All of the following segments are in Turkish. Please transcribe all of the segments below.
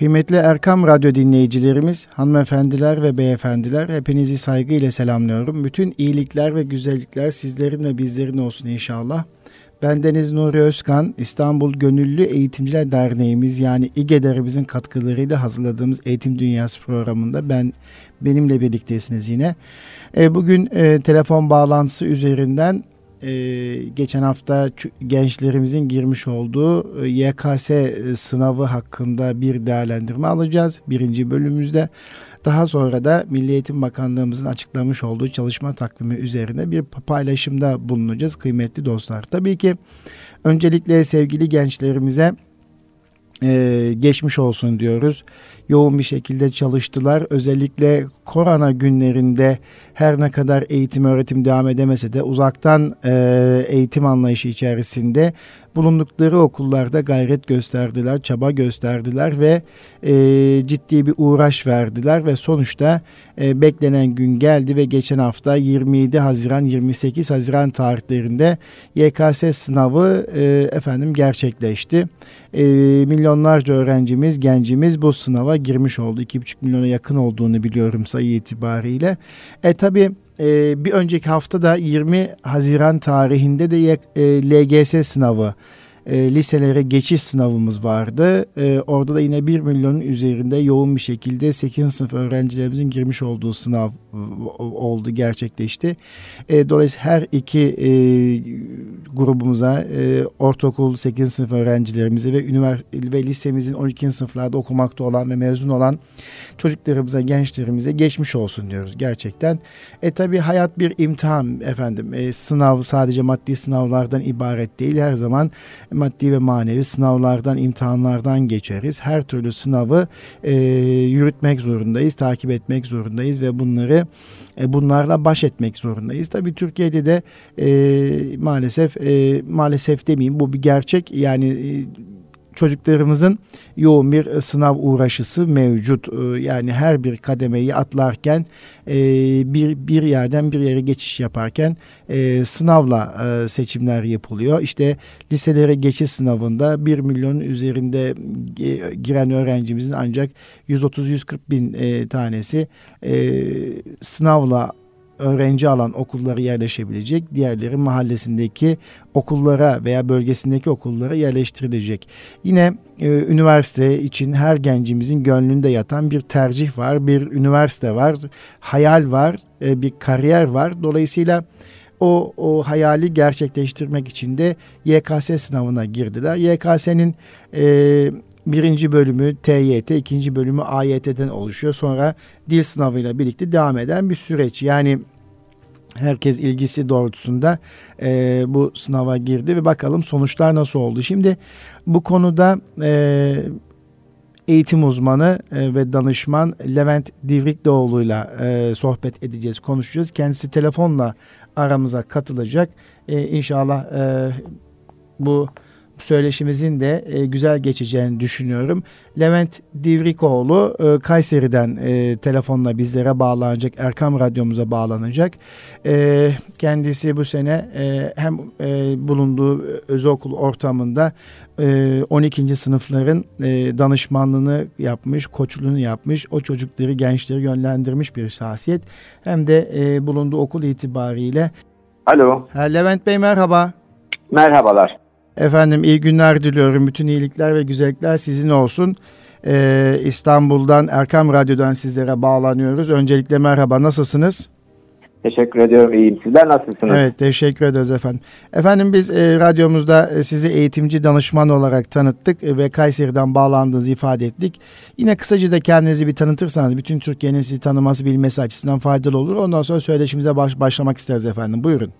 Kıymetli Erkam Radyo dinleyicilerimiz, hanımefendiler ve beyefendiler hepinizi saygıyla selamlıyorum. Bütün iyilikler ve güzellikler sizlerin ve bizlerin olsun inşallah. Ben Deniz Nuri Özkan, İstanbul Gönüllü Eğitimciler Derneğimiz yani İGEDER'imizin katkılarıyla hazırladığımız Eğitim Dünyası programında ben benimle birliktesiniz yine. E, bugün e, telefon bağlantısı üzerinden e, geçen hafta gençlerimizin girmiş olduğu e, YKS sınavı hakkında bir değerlendirme alacağız birinci bölümümüzde. Daha sonra da Milli Eğitim Bakanlığımızın açıklamış olduğu çalışma takvimi üzerine bir paylaşımda bulunacağız kıymetli dostlar. Tabii ki öncelikle sevgili gençlerimize e, geçmiş olsun diyoruz. Yoğun bir şekilde çalıştılar. Özellikle korona günlerinde her ne kadar eğitim öğretim devam edemese de uzaktan e, eğitim anlayışı içerisinde bulundukları okullarda gayret gösterdiler, çaba gösterdiler ve e, ciddi bir uğraş verdiler ve sonuçta e, beklenen gün geldi ve geçen hafta 27 Haziran 28 Haziran tarihlerinde YKS sınavı e, efendim gerçekleşti. E, milyonlarca öğrencimiz, gencimiz bu sınava girmiş oldu. 2,5 milyona yakın olduğunu biliyorum sayı itibariyle. E tabi e, bir önceki hafta da 20 Haziran tarihinde de e, LGS sınavı e, liselere geçiş sınavımız vardı. E, orada da yine 1 milyonun üzerinde yoğun bir şekilde 8. sınıf öğrencilerimizin girmiş olduğu sınav oldu, gerçekleşti. E, dolayısıyla her iki e, grubumuza, e, ortaokul 8. sınıf öğrencilerimize ve üniversite ve lisemizin 12. sınıflarda okumakta olan ve mezun olan çocuklarımıza, gençlerimize geçmiş olsun diyoruz gerçekten. E tabi hayat bir imtihan efendim. E, sınav sadece maddi sınavlardan ibaret değil. Her zaman maddi ve manevi sınavlardan, imtihanlardan geçeriz. Her türlü sınavı e, yürütmek zorundayız, takip etmek zorundayız ve bunları e, bunlarla baş etmek zorundayız. Tabii Türkiye'de de e, maalesef e, maalesef demeyeyim bu bir gerçek. Yani e, çocuklarımızın yoğun bir e, sınav uğraşısı mevcut. E, yani her bir kademeyi atlarken e, bir bir yerden bir yere geçiş yaparken sınavla seçimler yapılıyor. İşte liselere geçiş sınavında 1 milyon üzerinde giren öğrencimizin ancak 130-140 bin tanesi sınavla öğrenci alan okullara yerleşebilecek. Diğerleri mahallesindeki okullara veya bölgesindeki okullara yerleştirilecek. Yine e, üniversite için her gencimizin gönlünde yatan bir tercih var, bir üniversite var, hayal var, e, bir kariyer var. Dolayısıyla o, o hayali gerçekleştirmek için de YKS sınavına girdiler. YKS'nin e, birinci bölümü TYT, ikinci bölümü AYT'den oluşuyor. Sonra dil sınavıyla birlikte devam eden bir süreç. Yani herkes ilgisi doğrultusunda e, bu sınava girdi ve bakalım sonuçlar nasıl oldu. Şimdi bu konuda e, eğitim uzmanı e, ve danışman Levent Divrikloğlu'yla e, sohbet edeceğiz, konuşacağız. Kendisi telefonla aramıza katılacak. E, inşallah e, bu söyleşimizin de e, güzel geçeceğini düşünüyorum. Levent Divrikoğlu e, Kayseri'den e, telefonla bizlere bağlanacak, Erkam Radyomuza bağlanacak. E, kendisi bu sene e, hem e, bulunduğu özel okul ortamında e, 12. sınıfların e, danışmanlığını yapmış, koçluğunu yapmış, o çocukları, gençleri yönlendirmiş bir şahsiyet. Hem de e, bulunduğu okul itibariyle. Alo. Levent Bey merhaba. Merhabalar. Efendim iyi günler diliyorum. Bütün iyilikler ve güzellikler sizin olsun. Ee, İstanbul'dan Erkam Radyo'dan sizlere bağlanıyoruz. Öncelikle merhaba nasılsınız? Teşekkür ediyorum iyiyim. Sizler nasılsınız? Evet teşekkür ederiz efendim. Efendim biz e, radyomuzda e, sizi eğitimci danışman olarak tanıttık e, ve Kayseri'den bağlandığınızı ifade ettik. Yine kısaca da kendinizi bir tanıtırsanız bütün Türkiye'nin sizi tanıması bilmesi açısından faydalı olur. Ondan sonra söyleşimize baş, başlamak isteriz efendim. Buyurun.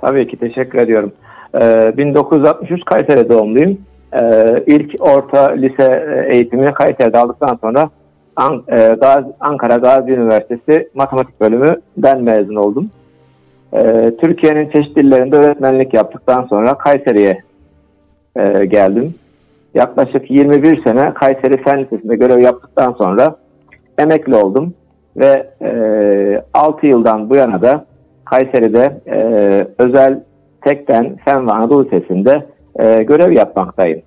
Tabii ki teşekkür ediyorum. 1963 ee, Kayseri doğumluyum. Ee, ilk orta lise e, eğitimini Kayseri'de aldıktan sonra e, Ankara Gazi Üniversitesi Matematik Bölümü'den mezun oldum. Ee, Türkiye'nin çeşitli illerinde öğretmenlik yaptıktan sonra Kayseri'ye e, geldim. Yaklaşık 21 sene Kayseri Fen Lisesi'nde görev yaptıktan sonra emekli oldum ve 6 yıldan bu yana da Kayseri'de özel Tekten Fen ve Anadolu Lisesi'nde e, görev yapmaktayım.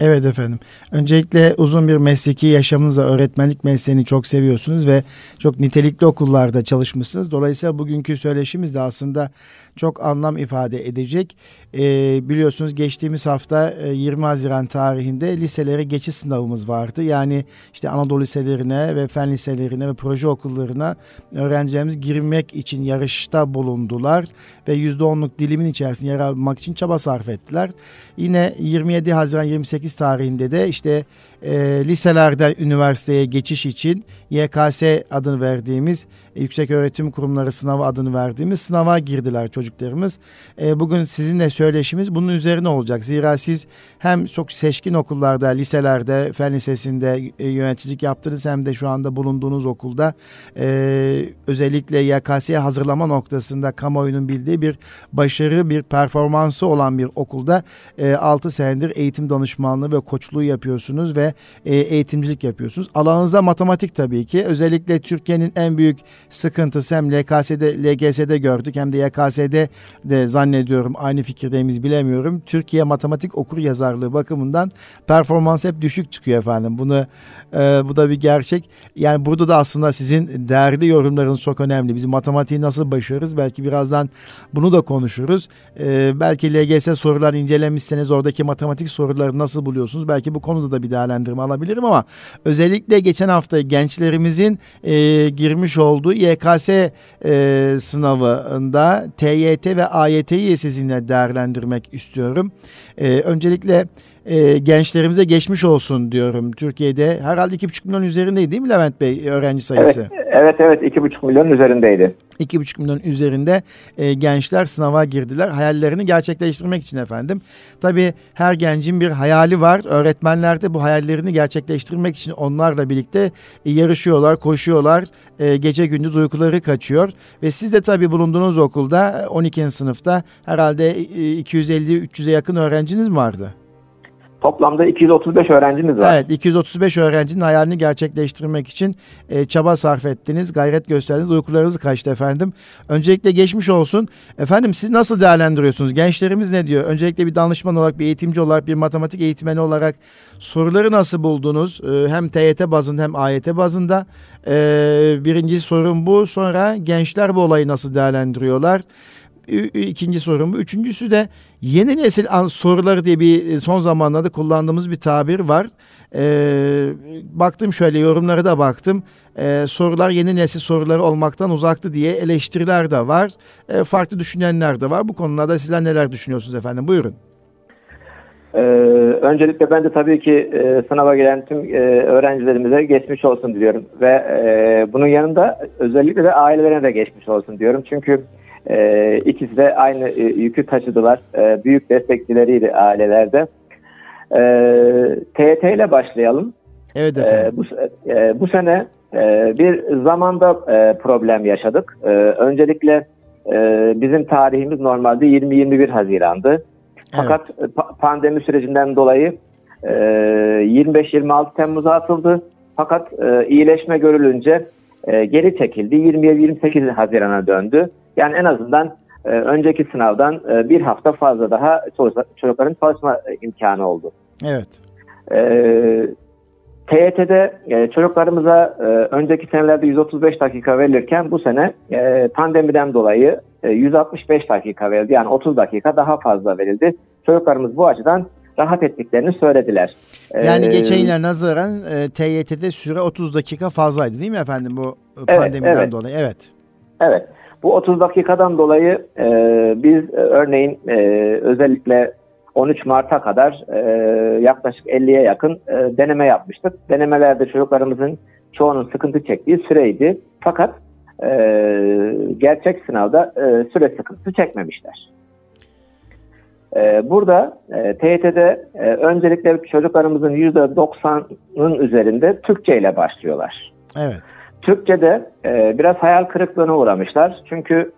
Evet efendim. Öncelikle uzun bir mesleki yaşamınızla öğretmenlik mesleğini çok seviyorsunuz ve çok nitelikli okullarda çalışmışsınız. Dolayısıyla bugünkü söyleşimiz de aslında çok anlam ifade edecek. Ee, biliyorsunuz geçtiğimiz hafta 20 e, Haziran tarihinde liselere geçiş sınavımız vardı. Yani işte Anadolu liselerine ve fen liselerine ve proje okullarına öğrencilerimiz girmek için yarışta bulundular ve %10'luk dilimin içerisinde yer almak için çaba sarf ettiler. Yine 27 Haziran 28 tarihinde de işte e, liselerden üniversiteye geçiş için YKS adını verdiğimiz e, Yüksek Öğretim Kurumları sınavı adını verdiğimiz sınava girdiler çocuklarımız. E, bugün sizinle söyleşimiz bunun üzerine olacak. Zira siz hem çok seçkin okullarda, liselerde, fen lisesinde e, yöneticilik yaptınız hem de şu anda bulunduğunuz okulda e, özellikle YKS'ye hazırlama noktasında kamuoyunun bildiği bir başarı, bir performansı olan bir okulda e, 6 senedir eğitim danışmanlığı ve koçluğu yapıyorsunuz ve e, eğitimcilik yapıyorsunuz. Alanınızda matematik tabii ki. Özellikle Türkiye'nin en büyük sıkıntısı hem LKS'de, LGS'de gördük hem de YKS'de de zannediyorum aynı fikirdeyiz bilemiyorum. Türkiye matematik okur yazarlığı bakımından performans hep düşük çıkıyor efendim. Bunu e, bu da bir gerçek. Yani burada da aslında sizin değerli yorumlarınız çok önemli. Biz matematiği nasıl başarırız? Belki birazdan bunu da konuşuruz. E, belki LGS sorular incelemişseniz oradaki matematik soruları nasıl buluyorsunuz? Belki bu konuda da bir değerlendirme alabilirim ama özellikle geçen hafta gençlerimizin e, girmiş olduğu YKS e, sınavında TYT ve AYT'yi sizinle değerlendirmek istiyorum. E, öncelikle e, gençlerimize geçmiş olsun diyorum Türkiye'de. Herhalde 2,5 milyon üzerindeydi değil mi Levent Bey öğrenci sayısı? Evet, evet, evet 2,5 milyon üzerindeydi. 2,5 milyon üzerinde e, gençler sınava girdiler. Hayallerini gerçekleştirmek için efendim. Tabii her gencin bir hayali var. Öğretmenler de bu hayallerini gerçekleştirmek için onlarla birlikte e, yarışıyorlar, koşuyorlar. E, gece gündüz uykuları kaçıyor. Ve siz de tabii bulunduğunuz okulda 12. sınıfta herhalde e, 250-300'e yakın öğrenciniz mi vardı? Toplamda 235 öğrencimiz var. Evet 235 öğrencinin hayalini gerçekleştirmek için e, çaba sarf ettiniz, gayret gösterdiniz, uykularınız kaçtı efendim. Öncelikle geçmiş olsun. Efendim siz nasıl değerlendiriyorsunuz? Gençlerimiz ne diyor? Öncelikle bir danışman olarak, bir eğitimci olarak, bir matematik eğitmeni olarak soruları nasıl buldunuz? E, hem TYT bazında hem AYT bazında. E, birinci sorun bu. Sonra gençler bu olayı nasıl değerlendiriyorlar? İkinci sorun bu. Üçüncüsü de yeni nesil soruları diye bir e, son zamanlarda kullandığımız bir tabir var. Ee, baktım şöyle yorumlara da baktım. Ee, sorular yeni nesil soruları olmaktan uzaktı diye eleştiriler de var. Ee, farklı düşünenler de var. Bu konularda sizler neler düşünüyorsunuz efendim? Buyurun. Ee, öncelikle ben de tabii ki e, sınava giren tüm e, öğrencilerimize geçmiş olsun diliyorum. Ve e, bunun yanında özellikle de ailelerine de geçmiş olsun diyorum. Çünkü ikisi de aynı e, yükü taşıdılar. E, büyük destekçileriydi ailelerde. E, TET ile başlayalım. Evet efendim. E, bu, e, bu sene e, bir zamanda e, problem yaşadık. E, öncelikle e, bizim tarihimiz normalde 20-21 Haziran'dı. Fakat evet. pandemi sürecinden dolayı e, 25-26 Temmuz'a atıldı. Fakat e, iyileşme görülünce e, geri çekildi. 27-28 Haziran'a döndü. Yani en azından e, önceki sınavdan e, bir hafta fazla daha çocukların çalışma imkanı oldu. Evet. E, TYT'de e, çocuklarımıza e, önceki senelerde 135 dakika verilirken bu sene e, pandemiden dolayı e, 165 dakika verildi. Yani 30 dakika daha fazla verildi. Çocuklarımız bu açıdan rahat ettiklerini söylediler. Yani ee, geçen yıla nazaran e, TYT'de süre 30 dakika fazlaydı değil mi efendim bu pandemiden evet, evet. dolayı? Evet. Evet. Bu 30 dakikadan dolayı e, biz e, örneğin e, özellikle 13 Mart'a kadar e, yaklaşık 50'ye yakın e, deneme yapmıştık. Denemelerde çocuklarımızın çoğunun sıkıntı çektiği süreydi. Fakat e, gerçek sınavda e, süre sıkıntısı çekmemişler. E, burada e, TYT'de e, öncelikle çocuklarımızın %90'ın üzerinde Türkçe ile başlıyorlar. Evet. Türkçe'de e, biraz hayal kırıklığına uğramışlar. Çünkü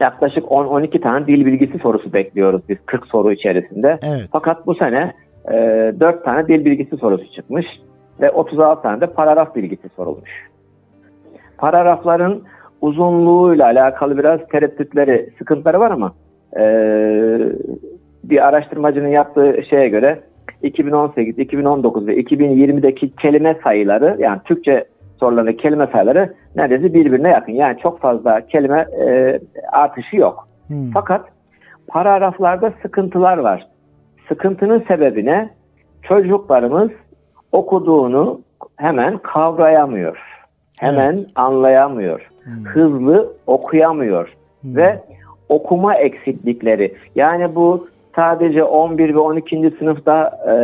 yaklaşık 10-12 tane dil bilgisi sorusu bekliyoruz biz 40 soru içerisinde. Evet. Fakat bu sene e, 4 tane dil bilgisi sorusu çıkmış ve 36 tane de paragraf bilgisi sorulmuş. Paragrafların uzunluğuyla alakalı biraz tereddütleri, sıkıntıları var ama e, bir araştırmacının yaptığı şeye göre 2018, 2019 ve 2020'deki kelime sayıları yani Türkçe sorularındaki kelime sayıları neredeyse birbirine yakın. Yani çok fazla kelime e, artışı yok. Hmm. Fakat paragraflarda sıkıntılar var. Sıkıntının sebebi ne? Çocuklarımız okuduğunu hemen kavrayamıyor. Hemen evet. anlayamıyor. Hmm. Hızlı okuyamıyor. Hmm. Ve okuma eksiklikleri. Yani bu sadece 11 ve 12. sınıfta e,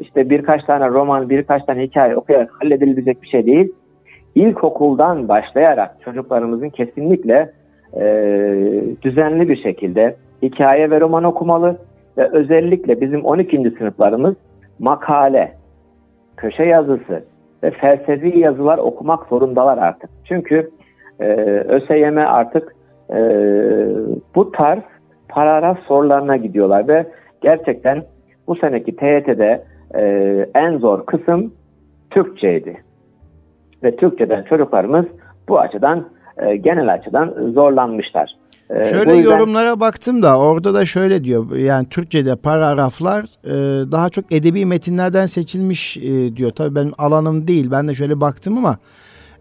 işte birkaç tane roman, birkaç tane hikaye okuyarak halledilebilecek bir şey değil. İlkokuldan başlayarak çocuklarımızın kesinlikle e, düzenli bir şekilde hikaye ve roman okumalı ve özellikle bizim 12. sınıflarımız makale, köşe yazısı ve felsefi yazılar okumak zorundalar artık. Çünkü e, ÖSYM artık e, bu tarz paragraf sorularına gidiyorlar ve gerçekten bu seneki TYT'de e, en zor kısım Türkçeydi. Ve Türkçeden çocuklarımız bu açıdan e, genel açıdan zorlanmışlar. E, şöyle yüzden... yorumlara baktım da orada da şöyle diyor yani Türkçe'de paragraflar e, daha çok edebi metinlerden seçilmiş e, diyor. Tabii benim alanım değil ben de şöyle baktım ama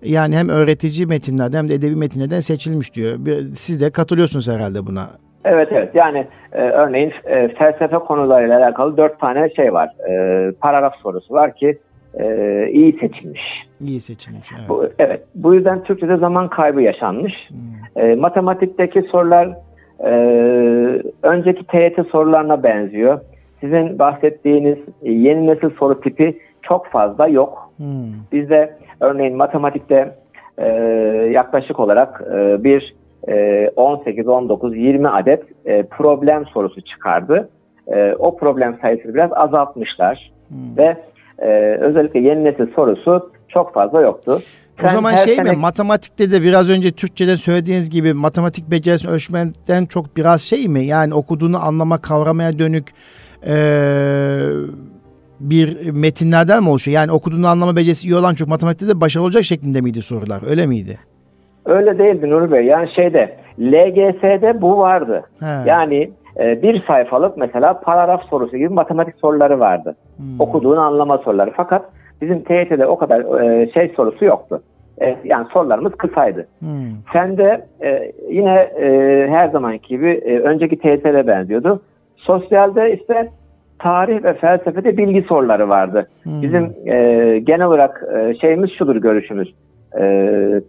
yani hem öğretici metinlerden hem de edebi metinlerden seçilmiş diyor. Siz de katılıyorsunuz herhalde buna. Evet evet yani e, örneğin e, felsefe konularıyla alakalı dört tane şey var. E, paragraf sorusu var ki e, iyi seçilmiş. İyi seçilmiş evet. Bu, evet bu yüzden Türkçe'de zaman kaybı yaşanmış. Hmm. E, matematikteki sorular e, önceki TYT sorularına benziyor. Sizin bahsettiğiniz yeni nesil soru tipi çok fazla yok. Hmm. Bizde örneğin matematikte e, yaklaşık olarak e, bir 18, 19, 20 adet e, problem sorusu çıkardı. E, o problem sayısını biraz azaltmışlar hmm. ve e, özellikle yeni nesil sorusu çok fazla yoktu. Sen o zaman şey sene... mi matematikte de biraz önce Türkçeden söylediğiniz gibi matematik becerisini ölçmeden çok biraz şey mi yani okuduğunu anlama kavramaya dönük e, bir metinlerden mi oluşuyor? Yani okuduğunu anlama becerisi iyi olan çok matematikte de başarılı olacak şeklinde miydi sorular öyle miydi? Öyle değildi Nuri Bey. Yani şeyde LGS'de bu vardı. He. Yani e, bir sayfalık mesela paragraf sorusu gibi matematik soruları vardı. Hmm. Okuduğunu anlama soruları. Fakat bizim TYT'de o kadar e, şey sorusu yoktu. E, yani sorularımız kısaydı. Hmm. Sen de e, yine e, her zamanki gibi e, önceki TYT'de benziyordu. Sosyalde işte tarih ve felsefede bilgi soruları vardı. Hmm. Bizim e, genel olarak e, şeyimiz şudur görüşümüz. E,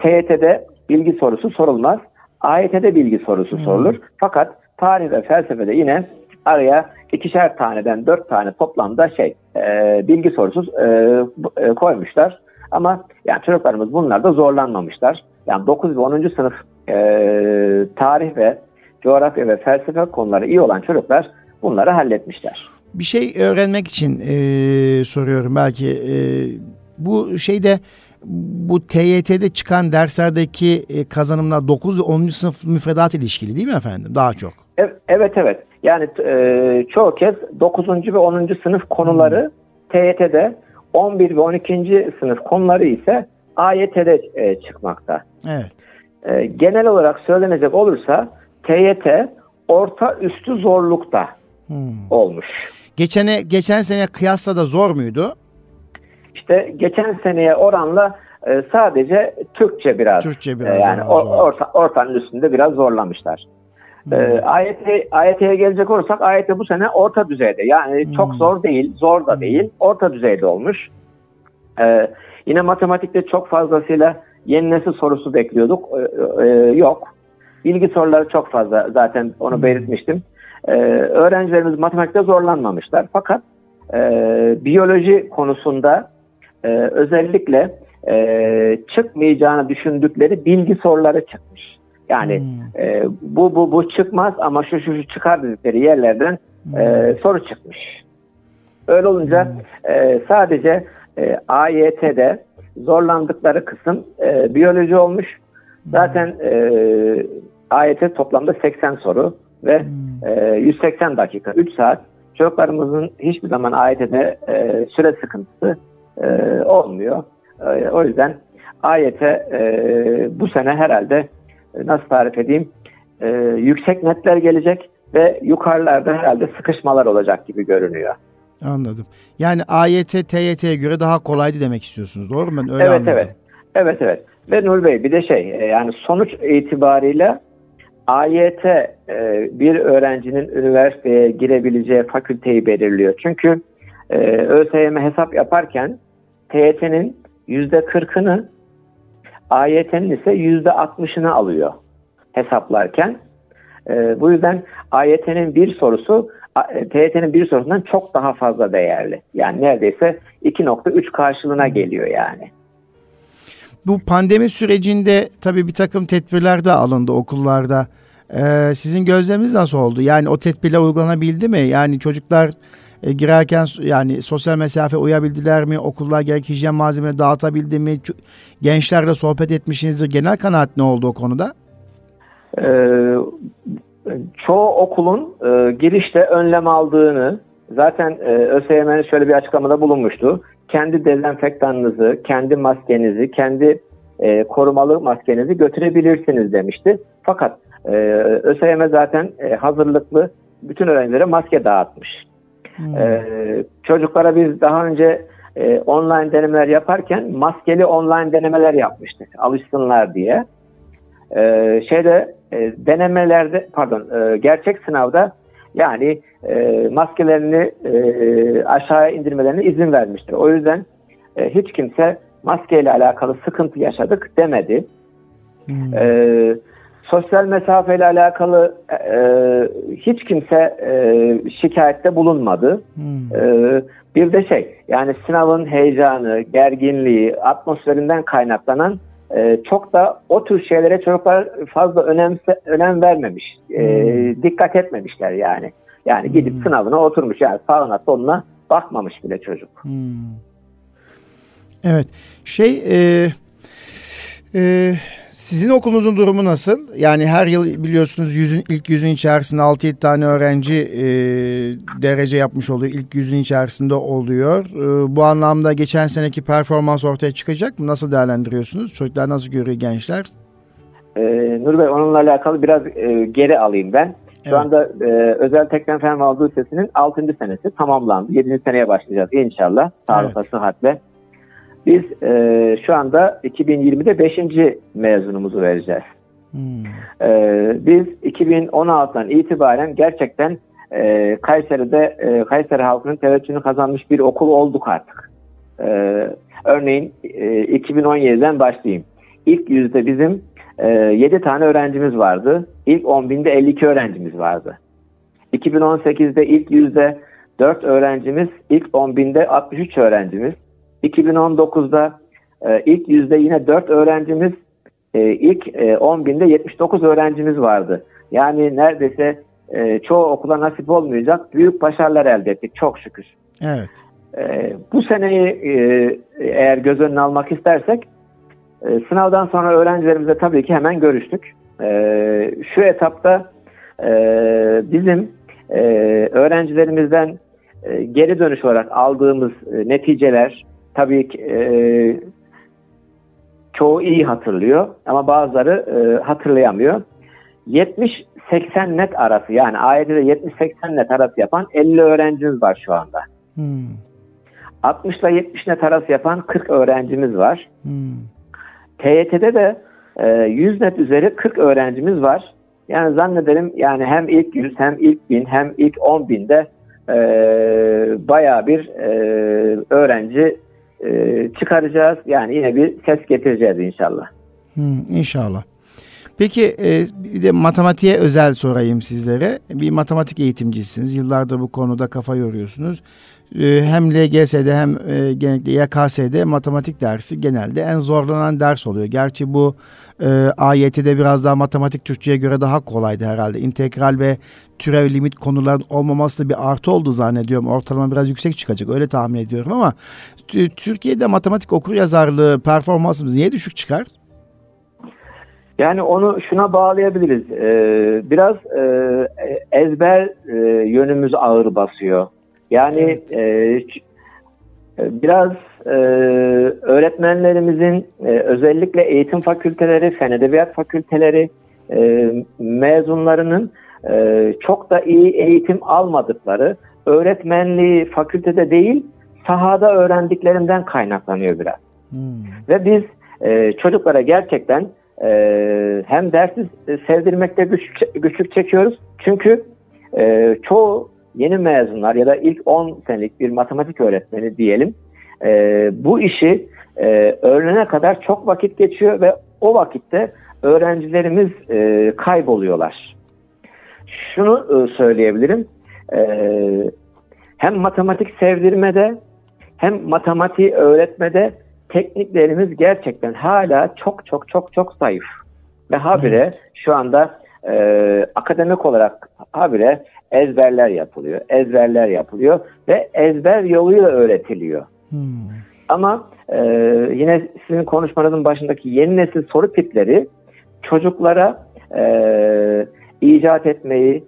TYT'de bilgi sorusu sorulmaz. AYT'de bilgi sorusu hmm. sorulur. Fakat tarih ve felsefede yine araya ikişer taneden dört tane toplamda şey e, bilgi sorusu e, e, koymuşlar. Ama yani çocuklarımız bunlarda zorlanmamışlar. Yani 9 ve 10. sınıf e, tarih ve coğrafya ve felsefe konuları iyi olan çocuklar bunları halletmişler. Bir şey öğrenmek için e, soruyorum belki e, bu şeyde bu TYT'de çıkan derslerdeki e, kazanımlar 9 ve 10. sınıf müfredat ilişkili değil mi efendim? Daha çok. Evet evet. Yani e, çoğu kez 9. ve 10. sınıf konuları hmm. TYT'de 11 ve 12. sınıf konuları ise AYT'de e, çıkmakta. Evet. E, genel olarak söylenecek olursa TYT orta üstü zorlukta hmm. olmuş. Geçene geçen sene kıyasla da zor muydu? İşte geçen seneye oranla e, sadece Türkçe biraz, Türkçe biraz e, yani or, orta, ortanın üstünde biraz zorlamışlar. Hmm. E, AYT, AYT'ye gelecek olursak AYT bu sene orta düzeyde. Yani hmm. çok zor değil, zor da hmm. değil, orta düzeyde olmuş. E, yine matematikte çok fazlasıyla yeni nesil sorusu bekliyorduk. E, e, yok. Bilgi soruları çok fazla zaten onu hmm. belirtmiştim. E, öğrencilerimiz matematikte zorlanmamışlar. Fakat e, biyoloji konusunda e, özellikle e, çıkmayacağını düşündükleri bilgi soruları çıkmış. Yani hmm. e, bu bu bu çıkmaz ama şu şu, şu çıkar dedikleri yerlerden hmm. e, soru çıkmış. Öyle olunca hmm. e, sadece e, AYT'de zorlandıkları kısım e, biyoloji olmuş. Hmm. Zaten e, AYT toplamda 80 soru ve hmm. e, 180 dakika, 3 saat. Çocuklarımızın hiçbir zaman AYT'de e, süre sıkıntısı e, olmuyor. E, o yüzden ayete e, bu sene herhalde e, nasıl tarif edeyim e, yüksek netler gelecek ve yukarılarda herhalde sıkışmalar olacak gibi görünüyor. Anladım. Yani AYT, TYT'ye göre daha kolaydı demek istiyorsunuz. Doğru mu? Ben öyle evet, anladım. Evet, evet. Evet, Ve Nur Bey bir de şey e, yani sonuç itibariyle AYT e, bir öğrencinin üniversiteye girebileceği fakülteyi belirliyor. Çünkü e, ÖSYM hesap yaparken TYT'nin %40'ını AYT'nin ise %60'ını alıyor hesaplarken. Bu yüzden AYT'nin bir sorusu TYT'nin bir sorusundan çok daha fazla değerli. Yani neredeyse 2.3 karşılığına geliyor yani. Bu pandemi sürecinde tabii bir takım tedbirler de alındı okullarda. Ee, sizin gözleminiz nasıl oldu? Yani o tedbirler uygulanabildi mi? Yani çocuklar e, girerken yani sosyal mesafe uyabildiler mi? Okullar gerek hijyen malzemeleri dağıtabildi mi? Gençlerle sohbet etmişsinizdir. Genel kanaat ne oldu o konuda? Ee, çoğu okulun e, girişte önlem aldığını zaten e, ÖSYM'nin şöyle bir açıklamada bulunmuştu. Kendi dezenfektanınızı, kendi maskenizi, kendi e, korumalı maskenizi götürebilirsiniz demişti. Fakat e, ÖSYM zaten e, hazırlıklı bütün öğrencilere maske dağıtmış. Hmm. E, çocuklara biz daha önce e, online denemeler yaparken maskeli online denemeler yapmıştık alışsınlar diye. E, şeyde e, denemelerde pardon e, gerçek sınavda yani e, maskelerini e, aşağıya indirmelerine izin vermiştir. O yüzden e, hiç kimse maskeyle alakalı sıkıntı yaşadık demedi. Hmm. E, sosyal mesafeyle alakalı e, hiç kimse e, şikayette bulunmadı. Hmm. E, bir de şey yani sınavın heyecanı, gerginliği, atmosferinden kaynaklanan e, çok da o tür şeylere çocuklar fazla önemse, önem vermemiş. E, hmm. Dikkat etmemişler yani. Yani gidip hmm. sınavına oturmuş yani sağına soluna bakmamış bile çocuk. Hmm. Evet. Şey e, e, sizin okulunuzun durumu nasıl? Yani her yıl biliyorsunuz yüzün, ilk yüzün içerisinde 6-7 tane öğrenci e, derece yapmış oluyor. İlk yüzün içerisinde oluyor. E, bu anlamda geçen seneki performans ortaya çıkacak mı? Nasıl değerlendiriyorsunuz? Çocuklar nasıl görüyor gençler? Ee, Nur Bey onunla alakalı biraz e, geri alayım ben. Şu evet. anda e, Özel Teknen Fen Anadolu Lisesi'nin 6. senesi tamamlandı. 7. seneye başlayacağız inşallah. Sağlıkla, evet. sıhhatle. Biz e, şu anda 2020'de 5. mezunumuzu vereceğiz. Hmm. E, biz 2016'dan itibaren gerçekten e, Kayseri'de e, Kayseri halkının teveccühünü kazanmış bir okul olduk artık. E, örneğin e, 2017'den başlayayım. İlk yüzde bizim e, 7 tane öğrencimiz vardı. İlk 10 binde 52 öğrencimiz vardı. 2018'de ilk yüzde 4 öğrencimiz, ilk 10 binde 63 öğrencimiz. 2019'da e, ilk yüzde yine 4 öğrencimiz, e, ilk e, 10 binde 79 öğrencimiz vardı. Yani neredeyse e, çoğu okula nasip olmayacak büyük başarılar elde ettik çok şükür. Evet. E, bu seneyi e, eğer göz önüne almak istersek e, sınavdan sonra öğrencilerimizle tabii ki hemen görüştük. E, şu etapta e, bizim e, öğrencilerimizden e, geri dönüş olarak aldığımız e, neticeler tabii ki e, çoğu iyi hatırlıyor ama bazıları e, hatırlayamıyor. 70-80 net arası yani AYT'de 70-80 net arası yapan 50 öğrencimiz var şu anda. Hmm. 60 ile 70 net arası yapan 40 öğrencimiz var. Hmm. TYT'de de e, 100 net üzeri 40 öğrencimiz var. Yani zannederim yani hem ilk 100 hem ilk 1000 hem ilk 10 binde e, bayağı bir e, öğrenci e, çıkaracağız. Yani yine bir ses getireceğiz inşallah. Hmm, inşallah. Peki e, bir de matematiğe özel sorayım sizlere. Bir matematik eğitimcisiniz. Yıllardır bu konuda kafa yoruyorsunuz. E, hem LGS'de hem e, genellikle YKS'de matematik dersi genelde en zorlanan ders oluyor. Gerçi bu e, AYT'de biraz daha matematik Türkçe'ye göre daha kolaydı herhalde. İntegral ve türev limit konuların olmaması da bir artı oldu zannediyorum. Ortalama biraz yüksek çıkacak öyle tahmin ediyorum ama Türkiye'de matematik okur yazarlığı performansımız niye düşük çıkar? Yani onu şuna bağlayabiliriz. Ee, biraz e, ezber e, yönümüz ağır basıyor. Yani evet. e, biraz e, öğretmenlerimizin e, özellikle eğitim fakülteleri, fen edebiyat fakülteleri e, mezunlarının e, çok da iyi eğitim almadıkları, öğretmenliği fakültede değil sahada öğrendiklerinden kaynaklanıyor biraz. Hmm. Ve biz e, çocuklara gerçekten e, hem dersi sevdirmekte güç, güçlük çekiyoruz. Çünkü e, çoğu yeni mezunlar ya da ilk 10 senelik bir matematik öğretmeni diyelim e, bu işi e, öğlene kadar çok vakit geçiyor ve o vakitte öğrencilerimiz e, kayboluyorlar. Şunu e, söyleyebilirim. E, hem matematik sevdirmede hem matematiği öğretmede tekniklerimiz gerçekten hala çok çok çok çok zayıf. Ve habire evet. şu anda e, akademik olarak habire ezberler yapılıyor. Ezberler yapılıyor ve ezber yoluyla öğretiliyor. Hmm. Ama e, yine sizin konuşmanızın başındaki yeni nesil soru tipleri çocuklara e, icat etmeyi,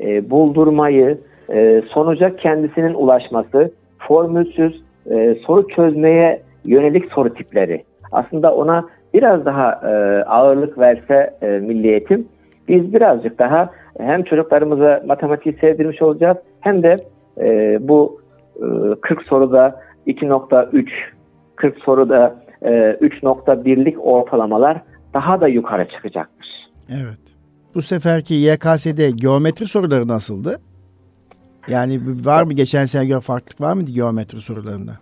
e, buldurmayı, e, sonuca kendisinin ulaşması, formülsüz e, soru çözmeye yönelik soru tipleri. Aslında ona biraz daha e, ağırlık verse e, milli eğitim, biz birazcık daha hem çocuklarımıza matematiği sevdirmiş olacağız hem de e, bu e, 40 soruda 2.3, 40 soruda e, 3.1'lik ortalamalar daha da yukarı çıkacaktır. Evet. Bu seferki YKS'de geometri soruları nasıldı? Yani var mı geçen sene göre farklılık var mıydı geometri sorularında?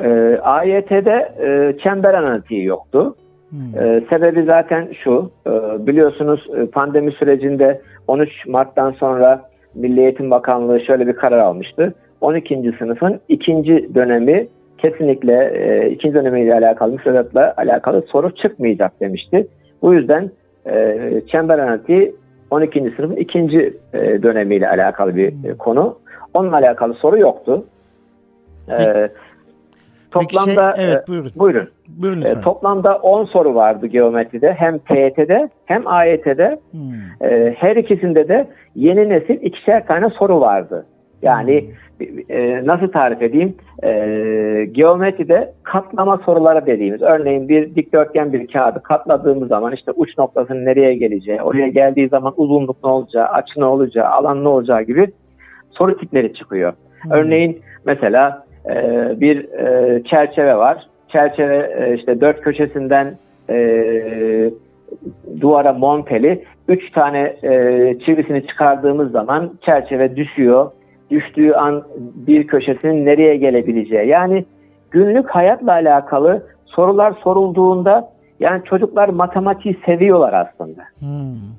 E, AYT'de e, çember analitiği yoktu. Hmm. E, sebebi zaten şu, e, biliyorsunuz e, pandemi sürecinde 13 Mart'tan sonra Milli Eğitim Bakanlığı şöyle bir karar almıştı. 12. sınıfın ikinci dönemi kesinlikle e, ikinci dönemiyle alakalı, müfredatla alakalı soru çıkmayacak demişti. Bu yüzden e, çember analitiği 12. sınıfın ikinci e, dönemiyle alakalı bir e, konu. Onunla alakalı soru yoktu. E, toplamda şey, evet, buyurun. E, buyurun. buyurun e, toplamda 10 soru vardı geometride. Hem TYT'de hem AYT'de. Hmm. E, her ikisinde de yeni nesil ikişer tane soru vardı. Yani hmm e, nasıl tarif edeyim? E, geometride katlama soruları dediğimiz. Örneğin bir dikdörtgen bir kağıdı katladığımız zaman işte uç noktasının nereye geleceği, oraya geldiği zaman uzunluk ne olacağı, açı ne olacağı, alan ne olacağı gibi soru tipleri çıkıyor. Hmm. Örneğin mesela e, bir e, çerçeve var. Çerçeve e, işte dört köşesinden e, duvara monteli. Üç tane e, çivisini çıkardığımız zaman çerçeve düşüyor düştüğü an bir köşesinin nereye gelebileceği. Yani günlük hayatla alakalı sorular sorulduğunda yani çocuklar matematiği seviyorlar aslında. Hmm.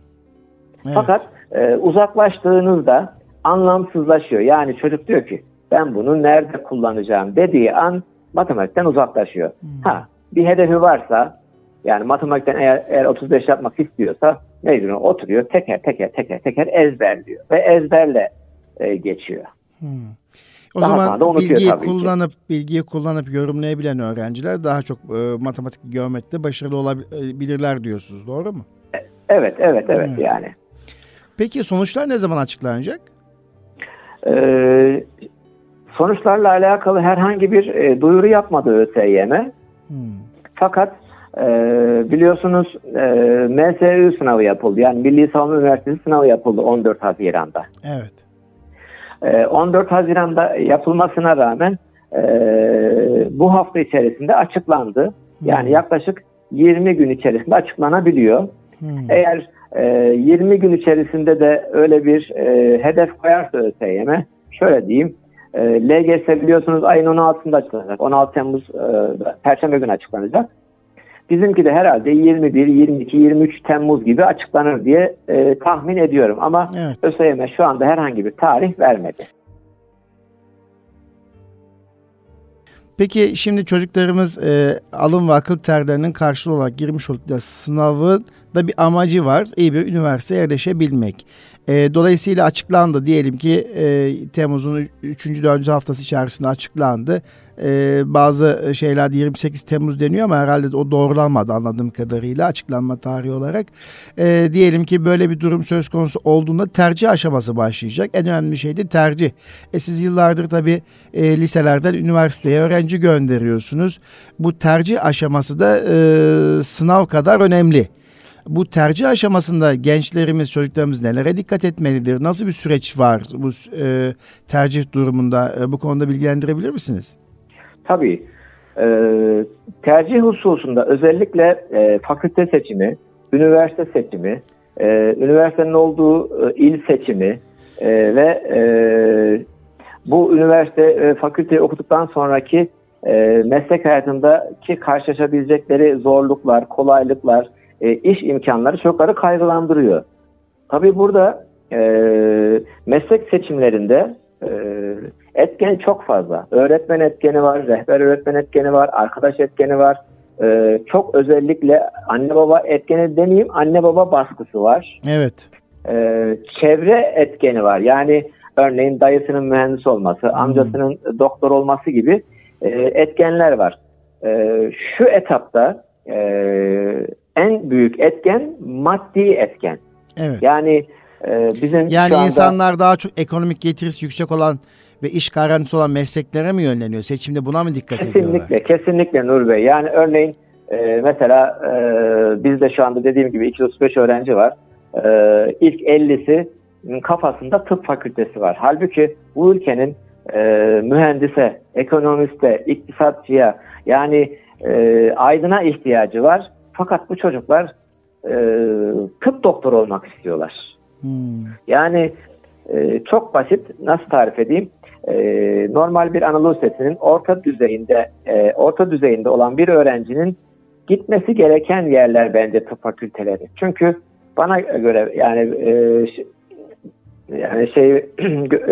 Evet. Fakat e, uzaklaştığınızda anlamsızlaşıyor. Yani çocuk diyor ki ben bunu nerede kullanacağım dediği an matematikten uzaklaşıyor. Hmm. Ha bir hedefi varsa yani matematikten eğer, eğer 35 yapmak istiyorsa ne oturuyor teker teker teker teker ezberliyor ve ezberle e, geçiyor. Hmm. O daha zaman bilgiyi kullanıp ki. bilgiyi kullanıp yorumlayabilen öğrenciler daha çok e, matematik geometride başarılı olabilirler diyorsunuz. Doğru mu? E, evet, evet, evet, evet. yani. Peki sonuçlar ne zaman açıklanacak? Ee, sonuçlarla alakalı herhangi bir e, duyuru yapmadı ÖSYM. Hmm. Fakat e, biliyorsunuz e, MSÜ sınavı yapıldı. Yani Milli Savunma Üniversitesi sınavı yapıldı 14 Haziran'da. Evet. 14 ee, Haziran'da yapılmasına rağmen e, bu hafta içerisinde açıklandı. Hmm. Yani yaklaşık 20 gün içerisinde açıklanabiliyor. Hmm. Eğer 20 e, gün içerisinde de öyle bir e, hedef koyarsa ÖSYM, şöyle diyeyim, LGS biliyorsunuz ayın 16'sında açıklanacak. 16 Temmuz Perşembe günü açıklanacak. Bizimki de herhalde 21, 22, 23 Temmuz gibi açıklanır diye e, tahmin ediyorum. Ama evet. ÖSYM şu anda herhangi bir tarih vermedi. Peki şimdi çocuklarımız e, alım ve akıl terlerinin karşılığı olarak girmiş oldukları sınavın da bir amacı var. İyi bir üniversiteye yerleşebilmek. E, dolayısıyla açıklandı diyelim ki e, Temmuz'un 3. 4. haftası içerisinde açıklandı. E, bazı şeylerde 28 Temmuz deniyor ama herhalde o doğrulanmadı anladığım kadarıyla açıklanma tarihi olarak. E, diyelim ki böyle bir durum söz konusu olduğunda tercih aşaması başlayacak. En önemli şey de tercih. E, siz yıllardır tabii e, liselerden üniversiteye öğrenci gönderiyorsunuz. Bu tercih aşaması da e, sınav kadar önemli. Bu tercih aşamasında gençlerimiz, çocuklarımız nelere dikkat etmelidir? Nasıl bir süreç var bu e, tercih durumunda? E, bu konuda bilgilendirebilir misiniz? Tabii. E, tercih hususunda özellikle e, fakülte seçimi, üniversite seçimi, e, üniversitenin olduğu e, il seçimi e, ve e, bu üniversite e, fakülteyi okuduktan sonraki e, meslek hayatındaki karşılaşabilecekleri zorluklar, kolaylıklar, e, iş imkanları çocukları kaygılandırıyor. Tabii burada e, meslek seçimlerinde e, etken çok fazla. Öğretmen etkeni var, rehber öğretmen etkeni var, arkadaş etkeni var. E, çok özellikle anne baba etkeni demeyeyim, anne baba baskısı var. Evet. E, çevre etkeni var. Yani örneğin dayısının mühendis olması, hmm. amcasının doktor olması gibi e, etkenler var. E, şu etapta e, en büyük etken maddi etken. Evet. Yani e, bizim yani anda, insanlar daha çok ekonomik getirisi yüksek olan ve iş garantisi olan mesleklere mi yönleniyor? Seçimde buna mı dikkat kesinlikle, ediyorlar? Kesinlikle, kesinlikle Nur Bey. Yani örneğin e, mesela e, bizde şu anda dediğim gibi 235 öğrenci var. E, ilk 50'si kafasında tıp fakültesi var. Halbuki bu ülkenin e, mühendise, ekonomiste, iktisatçıya yani e, aydına ihtiyacı var. Fakat bu çocuklar e, tıp doktoru olmak istiyorlar. Hmm. Yani e, çok basit nasıl tarif edeyim? E, normal bir Anadolu Lisesi'nin orta düzeyinde e, orta düzeyinde olan bir öğrencinin gitmesi gereken yerler bence tıp fakülteleri. Çünkü bana göre yani e, yani şey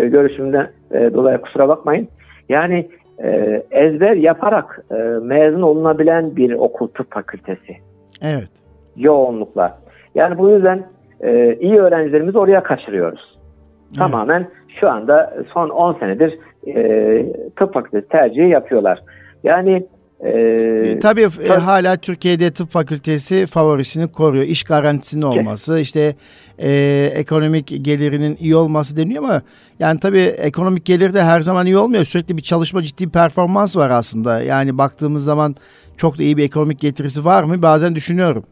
görüşümden e, dolayı kusura bakmayın. Yani e, ezber yaparak e, mezun olunabilen bir okul tıp fakültesi. Evet. Yoğunlukla. Yani bu yüzden e, iyi öğrencilerimizi oraya kaçırıyoruz. Evet. Tamamen şu anda son 10 senedir e, tıp fakültesi tercihi yapıyorlar. Yani ee, Tabii e, hala Türkiye'de tıp fakültesi favorisini koruyor. İş garantisinin olması, işte e, ekonomik gelirinin iyi olması deniyor ama yani tabii ekonomik gelir de her zaman iyi olmuyor. Sürekli bir çalışma, ciddi bir performans var aslında. Yani baktığımız zaman çok da iyi bir ekonomik getirisi var mı? Bazen düşünüyorum.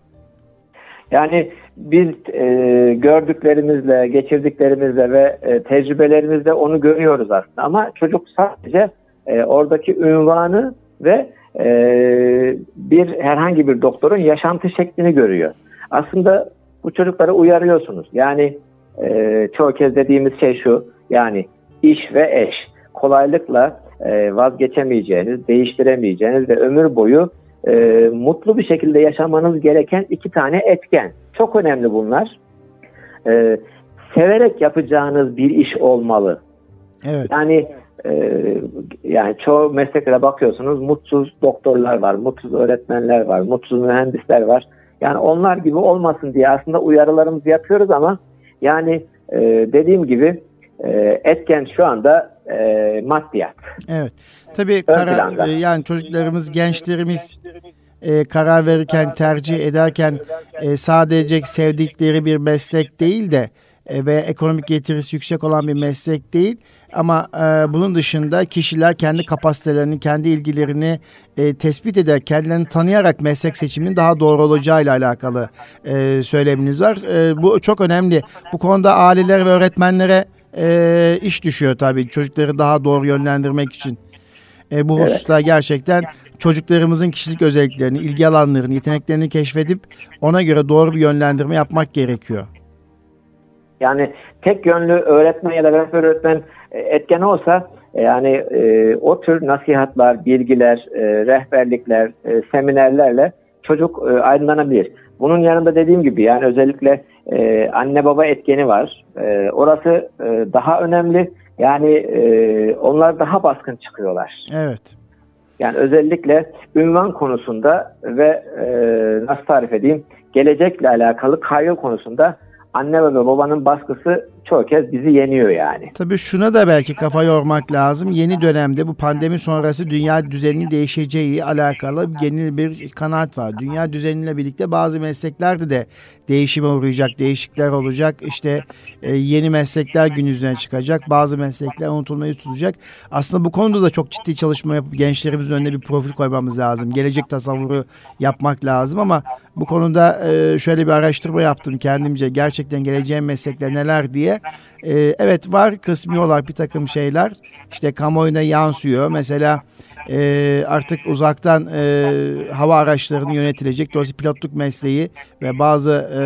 Yani biz e, gördüklerimizle, geçirdiklerimizle ve e, tecrübelerimizle onu görüyoruz aslında. Ama çocuk sadece e, oradaki ünvanı ve e, bir herhangi bir doktorun yaşantı şeklini görüyor. Aslında bu çocukları uyarıyorsunuz. Yani e, çoğu kez dediğimiz şey şu, yani iş ve eş kolaylıkla e, vazgeçemeyeceğiniz, değiştiremeyeceğiniz ve ömür boyu e, mutlu bir şekilde yaşamanız gereken iki tane etken. Çok önemli bunlar. E, severek yapacağınız bir iş olmalı. Evet. Yani yani çoğu mesleklere bakıyorsunuz mutsuz doktorlar var, mutsuz öğretmenler var, mutsuz mühendisler var. Yani onlar gibi olmasın diye aslında uyarılarımızı yapıyoruz ama yani e, dediğim gibi e, etken şu anda e, maddiyat. Evet. Tabii karar, e, yani çocuklarımız, gençlerimiz e, karar verirken, tercih ederken e, sadece sevdikleri bir meslek değil de e, ve ekonomik getirisi yüksek olan bir meslek değil. Ama e, bunun dışında kişiler kendi kapasitelerini, kendi ilgilerini e, tespit eder, kendilerini tanıyarak meslek seçiminin daha doğru olacağıyla alakalı e, söyleminiz var. E, bu çok önemli. Bu konuda aileler ve öğretmenlere e, iş düşüyor tabii çocukları daha doğru yönlendirmek için. E, bu evet. hususta gerçekten çocuklarımızın kişilik özelliklerini, ilgi alanlarını, yeteneklerini keşfedip ona göre doğru bir yönlendirme yapmak gerekiyor. Yani tek yönlü öğretmen ya da rehber öğretmen etken olsa e, yani e, o tür nasihatlar, bilgiler, e, rehberlikler, e, seminerlerle çocuk e, aydınlanabilir. Bunun yanında dediğim gibi yani özellikle e, anne baba etkeni var. E, orası e, daha önemli. Yani e, onlar daha baskın çıkıyorlar. Evet. Yani özellikle ünvan konusunda ve e, nasıl tarif edeyim gelecekle alakalı kaygı konusunda anne ve babanın baskısı çoğu kez bizi yeniyor yani. Tabii şuna da belki kafa yormak lazım. Yeni dönemde bu pandemi sonrası dünya düzeninin değişeceği alakalı yeni bir kanaat var. Dünya düzeniyle birlikte bazı mesleklerde de değişime uğrayacak, değişiklikler olacak. İşte e, yeni meslekler gün yüzüne çıkacak. Bazı meslekler unutulmayı tutacak. Aslında bu konuda da çok ciddi çalışma yapıp gençlerimizin önüne bir profil koymamız lazım. Gelecek tasavvuru yapmak lazım ama bu konuda e, şöyle bir araştırma yaptım kendimce. Gerçekten geleceğin meslekler neler diye. E, evet var kısmi olarak bir takım şeyler. İşte kamuoyuna yansıyor. Mesela e, artık uzaktan e, hava araçlarını yönetilecek. Dolayısıyla pilotluk mesleği ve bazı e,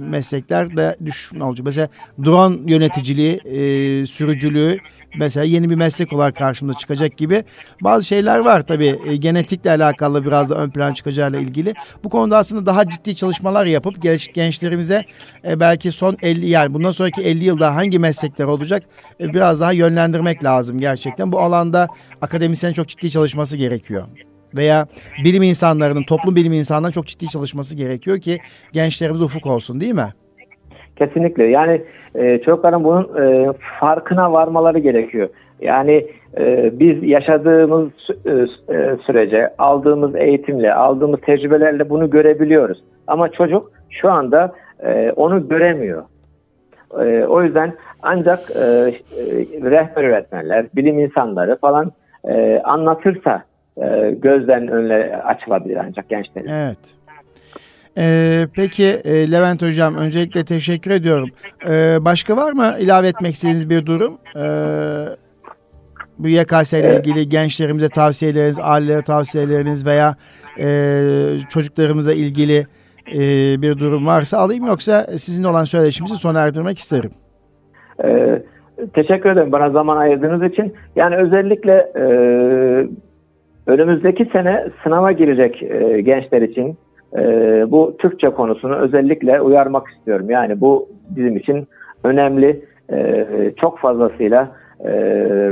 meslekler de düşme olacak. Mesela drone yöneticiliği, e, sürücülüğü mesela yeni bir meslek olarak karşımıza çıkacak gibi bazı şeyler var tabii e, genetikle alakalı biraz da ön plan çıkacağıyla ilgili. Bu konuda aslında daha ciddi çalışmalar yapıp genç, gençlerimize e, belki son 50 yani bundan sonraki 50 yılda hangi meslekler olacak e, biraz daha yönlendirmek lazım gerçekten. Bu alanda akademisyen çok ciddi çalışması gerekiyor veya bilim insanlarının, toplum bilim insanlarının çok ciddi çalışması gerekiyor ki gençlerimiz ufuk olsun değil mi? Kesinlikle. Yani e, çocukların bunun e, farkına varmaları gerekiyor. Yani e, biz yaşadığımız e, e, sürece aldığımız eğitimle, aldığımız tecrübelerle bunu görebiliyoruz. Ama çocuk şu anda e, onu göremiyor. E, o yüzden ancak e, e, rehber öğretmenler, bilim insanları falan e, anlatırsa e, gözden önüne açılabilir ancak gençlerin. Evet. Ee, peki e, Levent Hocam öncelikle teşekkür ediyorum. Ee, başka var mı ilave etmek istediğiniz bir durum? Ee, bu YKS ile ilgili gençlerimize tavsiyeleriniz, ailelere tavsiyeleriniz veya e, çocuklarımıza ilgili e, bir durum varsa alayım yoksa sizin olan söyleşimizi sona erdirmek isterim. Ee, teşekkür ederim bana zaman ayırdığınız için. Yani özellikle e, önümüzdeki sene sınava girecek e, gençler için e, bu Türkçe konusunu özellikle uyarmak istiyorum. Yani bu bizim için önemli. E, çok fazlasıyla e,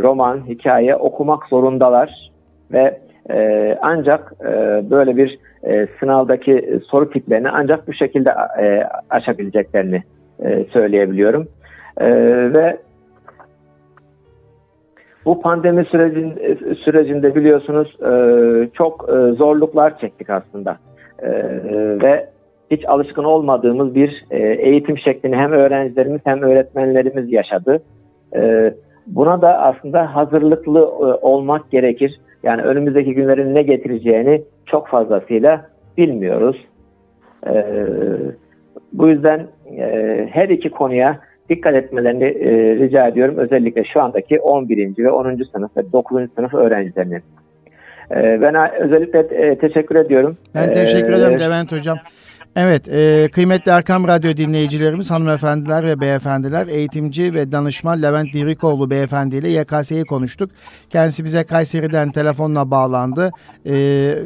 roman, hikaye okumak zorundalar ve e, ancak e, böyle bir e, sınavdaki soru tiplerini ancak bu şekilde e, aşabileceklerini e, söyleyebiliyorum. E, ve bu pandemi sürecin, sürecinde biliyorsunuz e, çok e, zorluklar çektik aslında. E, ve hiç alışkın olmadığımız bir e, eğitim şeklini hem öğrencilerimiz hem öğretmenlerimiz yaşadı. E, buna da aslında hazırlıklı e, olmak gerekir. Yani önümüzdeki günlerin ne getireceğini çok fazlasıyla bilmiyoruz. E, bu yüzden e, her iki konuya dikkat etmelerini rica ediyorum. Özellikle şu andaki 11. ve 10. sınıf ve 9. sınıf öğrencilerinin. E, ben özellikle e, teşekkür ediyorum. Ben teşekkür ederim ee, Levent Hocam. Evet, e, kıymetli Erkam Radyo dinleyicilerimiz, hanımefendiler ve beyefendiler, eğitimci ve danışman Levent Dirikoğlu beyefendi ile YKS'yi konuştuk. Kendisi bize Kayseri'den telefonla bağlandı. E,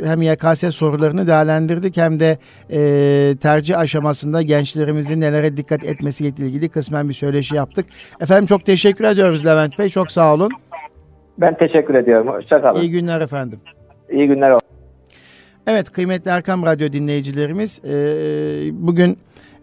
hem YKS sorularını değerlendirdik hem de e, tercih aşamasında gençlerimizin nelere dikkat etmesi ile ilgili kısmen bir söyleşi yaptık. Efendim çok teşekkür ediyoruz Levent Bey, çok sağ olun. Ben teşekkür ediyorum, hoşçakalın. İyi günler efendim. İyi günler. Evet kıymetli Erkam Radyo dinleyicilerimiz bugün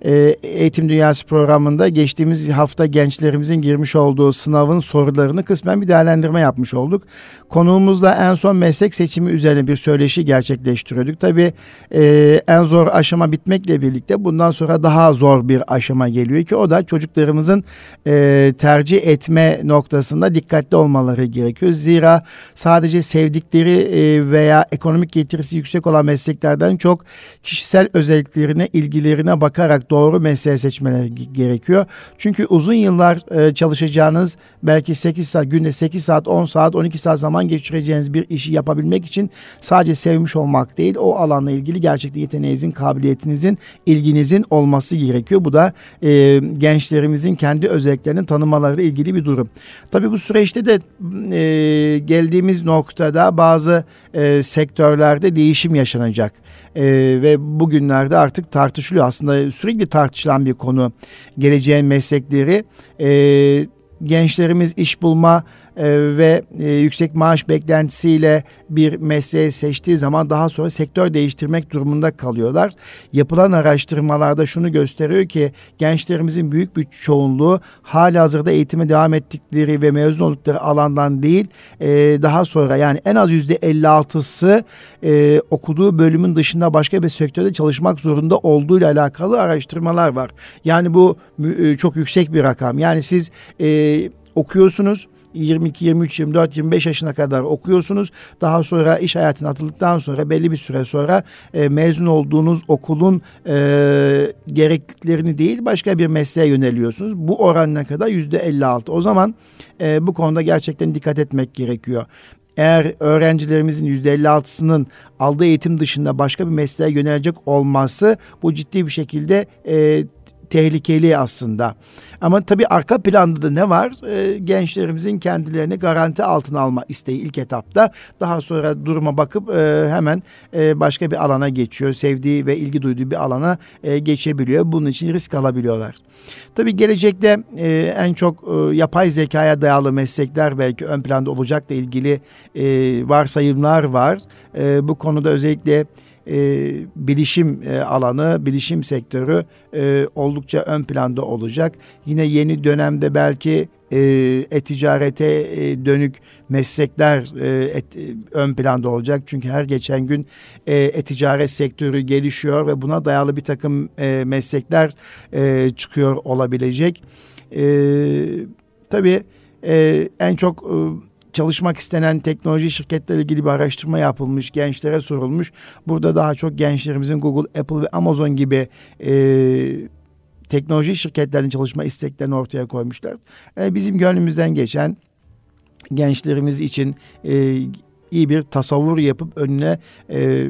e, Eğitim Dünyası programında geçtiğimiz hafta gençlerimizin girmiş olduğu sınavın sorularını kısmen bir değerlendirme yapmış olduk. Konuğumuzla en son meslek seçimi üzerine bir söyleşi gerçekleştiriyorduk. Tabii e, en zor aşama bitmekle birlikte bundan sonra daha zor bir aşama geliyor ki o da çocuklarımızın e, tercih etme noktasında dikkatli olmaları gerekiyor. Zira sadece sevdikleri e, veya ekonomik getirisi yüksek olan mesleklerden çok kişisel özelliklerine, ilgilerine bakarak doğru mesleği seçmeleri gerekiyor. Çünkü uzun yıllar e, çalışacağınız belki 8 saat günde 8 saat 10 saat 12 saat zaman geçireceğiniz bir işi yapabilmek için sadece sevmiş olmak değil o alanla ilgili gerçekten yeteneğinizin, kabiliyetinizin, ilginizin olması gerekiyor. Bu da e, gençlerimizin kendi özelliklerini tanımalarıyla ilgili bir durum. Tabii bu süreçte de e, geldiğimiz noktada bazı e, sektörlerde değişim yaşanacak. E, ve bugünlerde artık tartışılıyor. Aslında sürekli tartışılan bir konu. Geleceğin meslekleri. E, gençlerimiz iş bulma ve e, yüksek maaş beklentisiyle bir mesleği seçtiği zaman daha sonra sektör değiştirmek durumunda kalıyorlar. Yapılan araştırmalarda şunu gösteriyor ki gençlerimizin büyük bir çoğunluğu hali hazırda eğitime devam ettikleri ve mezun oldukları alandan değil e, daha sonra yani en az yüzde 56'sı e, okuduğu bölümün dışında başka bir sektörde çalışmak zorunda olduğu ile alakalı araştırmalar var. Yani bu çok yüksek bir rakam. Yani siz okuyorsunuz 22, 23, 24, 25 yaşına kadar okuyorsunuz. Daha sonra iş hayatına atıldıktan sonra belli bir süre sonra e, mezun olduğunuz okulun e, gerekliliklerini değil başka bir mesleğe yöneliyorsunuz. Bu oran kadar? Yüzde 56. O zaman e, bu konuda gerçekten dikkat etmek gerekiyor eğer öğrencilerimizin yüzde 56'sının aldığı eğitim dışında başka bir mesleğe yönelecek olması bu ciddi bir şekilde e, tehlikeli aslında. Ama tabii arka planda da ne var? E, gençlerimizin kendilerini garanti altına alma isteği ilk etapta. Daha sonra duruma bakıp e, hemen e, başka bir alana geçiyor. Sevdiği ve ilgi duyduğu bir alana e, geçebiliyor. Bunun için risk alabiliyorlar. Tabii gelecekte e, en çok e, yapay zekaya dayalı meslekler belki ön planda olacakla ilgili e, varsayımlar var. E, bu konuda özellikle e, bilişim e, alanı, bilişim sektörü e, oldukça ön planda olacak. Yine yeni dönemde belki e, e-ticarete e, dönük meslekler e, et, e, ön planda olacak. Çünkü her geçen gün e, e-ticaret sektörü gelişiyor ve buna dayalı bir takım e, meslekler e, çıkıyor olabilecek. E, tabii e, en çok e, çalışmak istenen teknoloji şirketleriyle ilgili bir araştırma yapılmış, gençlere sorulmuş. Burada daha çok gençlerimizin Google, Apple ve Amazon gibi e, teknoloji şirketlerinin çalışma isteklerini ortaya koymuşlar. E, bizim gönlümüzden geçen gençlerimiz için e, iyi bir tasavvur yapıp önüne e,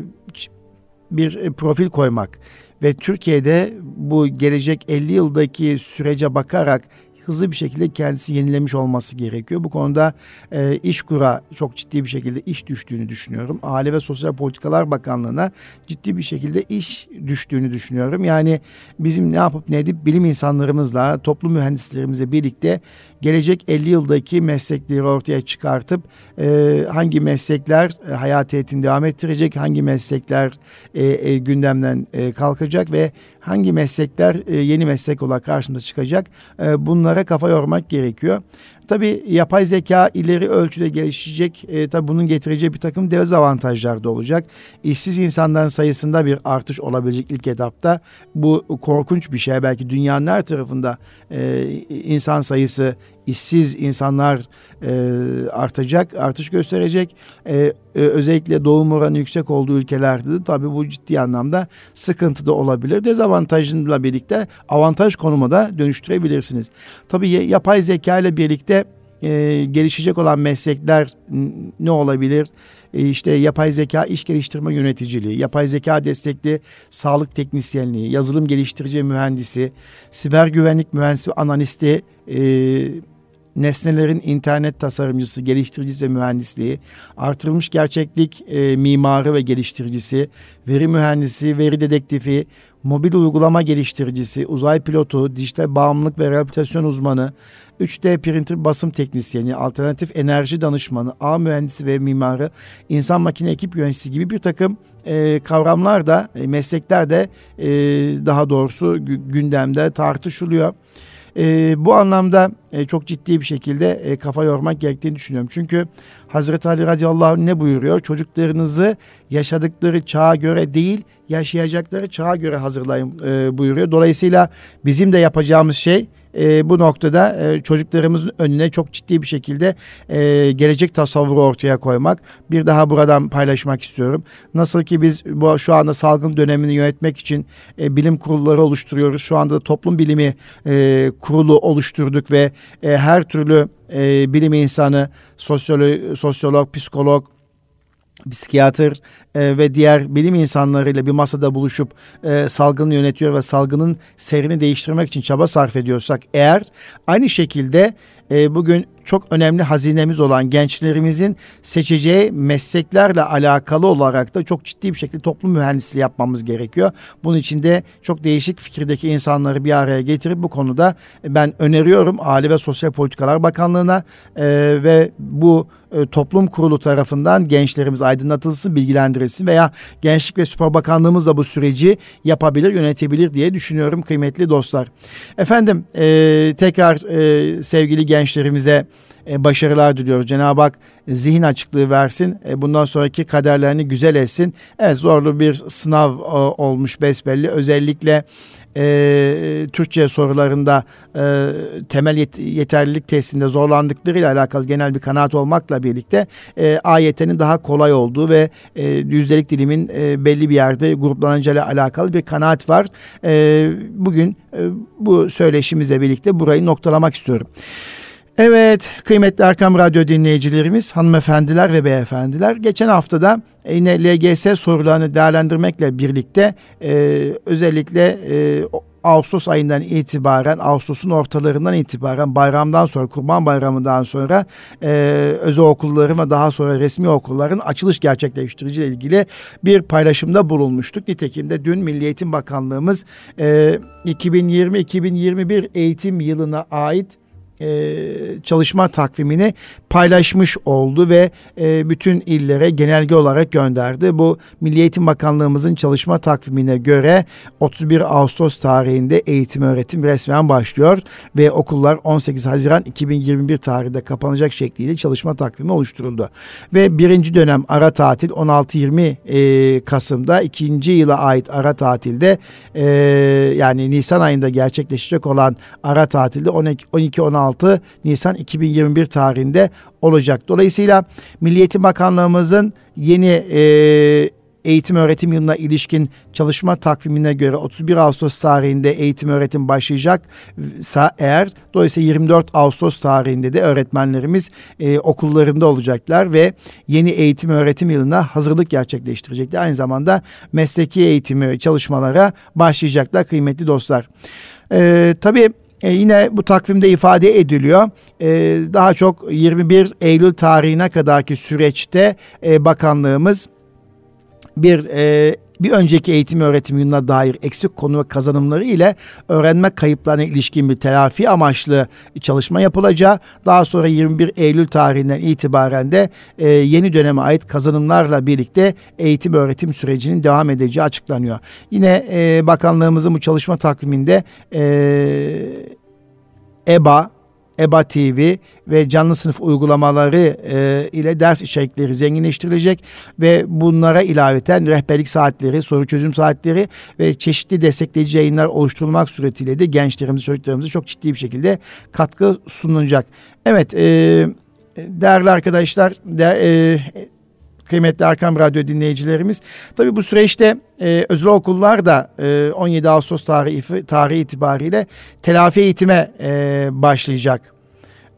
bir profil koymak ve Türkiye'de bu gelecek 50 yıldaki sürece bakarak hızlı bir şekilde kendisi yenilemiş olması gerekiyor. Bu konuda e, İşkur'a çok ciddi bir şekilde iş düştüğünü düşünüyorum. Aile ve Sosyal Politikalar Bakanlığı'na ciddi bir şekilde iş düştüğünü düşünüyorum. Yani bizim ne yapıp ne edip bilim insanlarımızla, toplum mühendislerimizle birlikte gelecek 50 yıldaki meslekleri ortaya çıkartıp e, hangi meslekler e, hayatiyetini devam ettirecek, hangi meslekler e, e, gündemden e, kalkacak ve hangi meslekler e, yeni meslek olarak karşımıza çıkacak e, bunlara kafa yormak gerekiyor. Tabii yapay zeka ileri ölçüde gelişecek. E, tabii bunun getireceği bir takım dezavantajlar da olacak. İşsiz insanların sayısında bir artış olabilecek ilk etapta. Bu korkunç bir şey. Belki dünyanın her tarafında e, insan sayısı işsiz insanlar e, artacak, artış gösterecek. E, e, özellikle doğum oranı yüksek olduğu ülkelerde de tabii bu ciddi anlamda sıkıntı da olabilir. Dezavantajıyla birlikte avantaj konuma da dönüştürebilirsiniz. Tabii yapay zeka ile birlikte e, gelişecek olan meslekler ne olabilir? E, işte yapay zeka iş geliştirme yöneticiliği, yapay zeka destekli sağlık teknisyenliği, yazılım geliştirici mühendisi, siber güvenlik mühendisi, analisti, e, nesnelerin internet tasarımcısı, geliştiricisi ve mühendisliği, artırılmış gerçeklik e, mimarı ve geliştiricisi, veri mühendisi, veri dedektifi, mobil uygulama geliştiricisi, uzay pilotu, dijital bağımlılık ve rehabilitasyon uzmanı, 3D printer basım teknisyeni, alternatif enerji danışmanı, ağ mühendisi ve mimarı, insan makine ekip yöneticisi gibi bir takım e, kavramlar da, e, meslekler de e, daha doğrusu gündemde tartışılıyor. E, bu anlamda e, çok ciddi bir şekilde e, kafa yormak gerektiğini düşünüyorum. Çünkü Hazreti Ali radıyallahu anh ne buyuruyor? Çocuklarınızı yaşadıkları çağa göre değil, yaşayacakları çağa göre hazırlayın e, buyuruyor. Dolayısıyla bizim de yapacağımız şey e, bu noktada e, çocuklarımızın önüne çok ciddi bir şekilde e, gelecek tasavvuru ortaya koymak. Bir daha buradan paylaşmak istiyorum. Nasıl ki biz bu şu anda salgın dönemini yönetmek için e, bilim kurulları oluşturuyoruz. Şu anda da toplum bilimi e, kurulu oluşturduk ve e, her türlü e, bilim insanı, sosyolog, sosyolog, psikolog, psikiyatr e, ve diğer bilim insanlarıyla bir masada buluşup e, salgını yönetiyor ve salgının seyrini değiştirmek için çaba sarf ediyorsak eğer aynı şekilde e, bugün çok önemli hazinemiz olan gençlerimizin seçeceği mesleklerle alakalı olarak da çok ciddi bir şekilde toplum mühendisliği yapmamız gerekiyor. Bunun için de çok değişik fikirdeki insanları bir araya getirip bu konuda ben öneriyorum Aile ve Sosyal Politikalar Bakanlığı'na e, ve bu e, toplum kurulu tarafından gençlerimiz aydınlatılsın, bilgilendirilsin veya Gençlik ve Spor Bakanlığımız da bu süreci yapabilir, yönetebilir diye düşünüyorum kıymetli dostlar. Efendim e, tekrar e, sevgili gençlerimize e, başarılar diliyoruz. Cenab-ı Hak zihin açıklığı versin. E, bundan sonraki kaderlerini güzel etsin. Evet zorlu bir sınav e, olmuş besbelli. Özellikle e, Türkçe sorularında e, temel yet- yeterlilik testinde zorlandıklarıyla alakalı genel bir kanaat olmakla birlikte e, AYT'nin daha kolay olduğu ve e, yüzdelik dilimin e, belli bir yerde gruplanacağıyla alakalı bir kanaat var. E, bugün e, bu söyleşimizle birlikte burayı noktalamak istiyorum. Evet kıymetli Erkam Radyo dinleyicilerimiz, hanımefendiler ve beyefendiler. Geçen haftada yine LGS sorularını değerlendirmekle birlikte e, özellikle e, Ağustos ayından itibaren, Ağustos'un ortalarından itibaren bayramdan sonra, Kurban Bayramı'ndan sonra e, özel okulların ve daha sonra resmi okulların açılış gerçekleştirici ile ilgili bir paylaşımda bulunmuştuk. Nitekim de dün Milli Eğitim Bakanlığımız e, 2020-2021 eğitim yılına ait e, çalışma takvimini paylaşmış oldu ve e, bütün illere genelge olarak gönderdi. Bu Milli Eğitim Bakanlığımızın çalışma takvimine göre 31 Ağustos tarihinde eğitim öğretim resmen başlıyor ve okullar 18 Haziran 2021 tarihinde kapanacak şekliyle çalışma takvimi oluşturuldu. Ve birinci dönem ara tatil 16-20 e, Kasım'da ikinci yıla ait ara tatilde e, yani Nisan ayında gerçekleşecek olan ara tatilde 12-16 16 Nisan 2021 tarihinde olacak. Dolayısıyla Milliyetin Bakanlığımızın yeni e, eğitim öğretim yılına ilişkin çalışma takvimine göre 31 Ağustos tarihinde eğitim öğretim başlayacak eğer dolayısıyla 24 Ağustos tarihinde de öğretmenlerimiz e, okullarında olacaklar ve yeni eğitim öğretim yılına hazırlık gerçekleştirecekler. Aynı zamanda mesleki eğitimi çalışmalara başlayacaklar kıymetli dostlar. E, tabii e, yine bu takvimde ifade ediliyor. E, daha çok 21 Eylül tarihine kadarki süreçte e, bakanlığımız bir e, bir önceki eğitim öğretim yılına dair eksik konu ve kazanımları ile öğrenme kayıplarına ilişkin bir telafi amaçlı çalışma yapılacağı, daha sonra 21 Eylül tarihinden itibaren de e, yeni döneme ait kazanımlarla birlikte eğitim öğretim sürecinin devam edeceği açıklanıyor. Yine e, bakanlığımızın bu çalışma takviminde e, EBA, EBA TV ve canlı sınıf uygulamaları e, ile ders içerikleri zenginleştirilecek ve bunlara ilaveten rehberlik saatleri, soru çözüm saatleri ve çeşitli destekleyici yayınlar oluşturulmak suretiyle de gençlerimize, çocuklarımıza çok ciddi bir şekilde katkı sunulacak. Evet, e, değerli arkadaşlar, de, e, kıymetli Erkam Radyo dinleyicilerimiz. Tabii bu süreçte e, özel okullar da e, 17 Ağustos tarihi, tarihi itibariyle telafi eğitime e, başlayacak